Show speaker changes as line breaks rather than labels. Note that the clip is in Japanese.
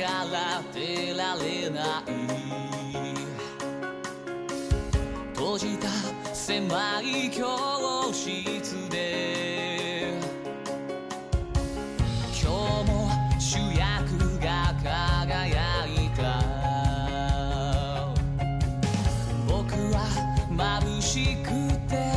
から出られない閉じた狭い教室で。今日も主役が輝いた。僕は眩しくて。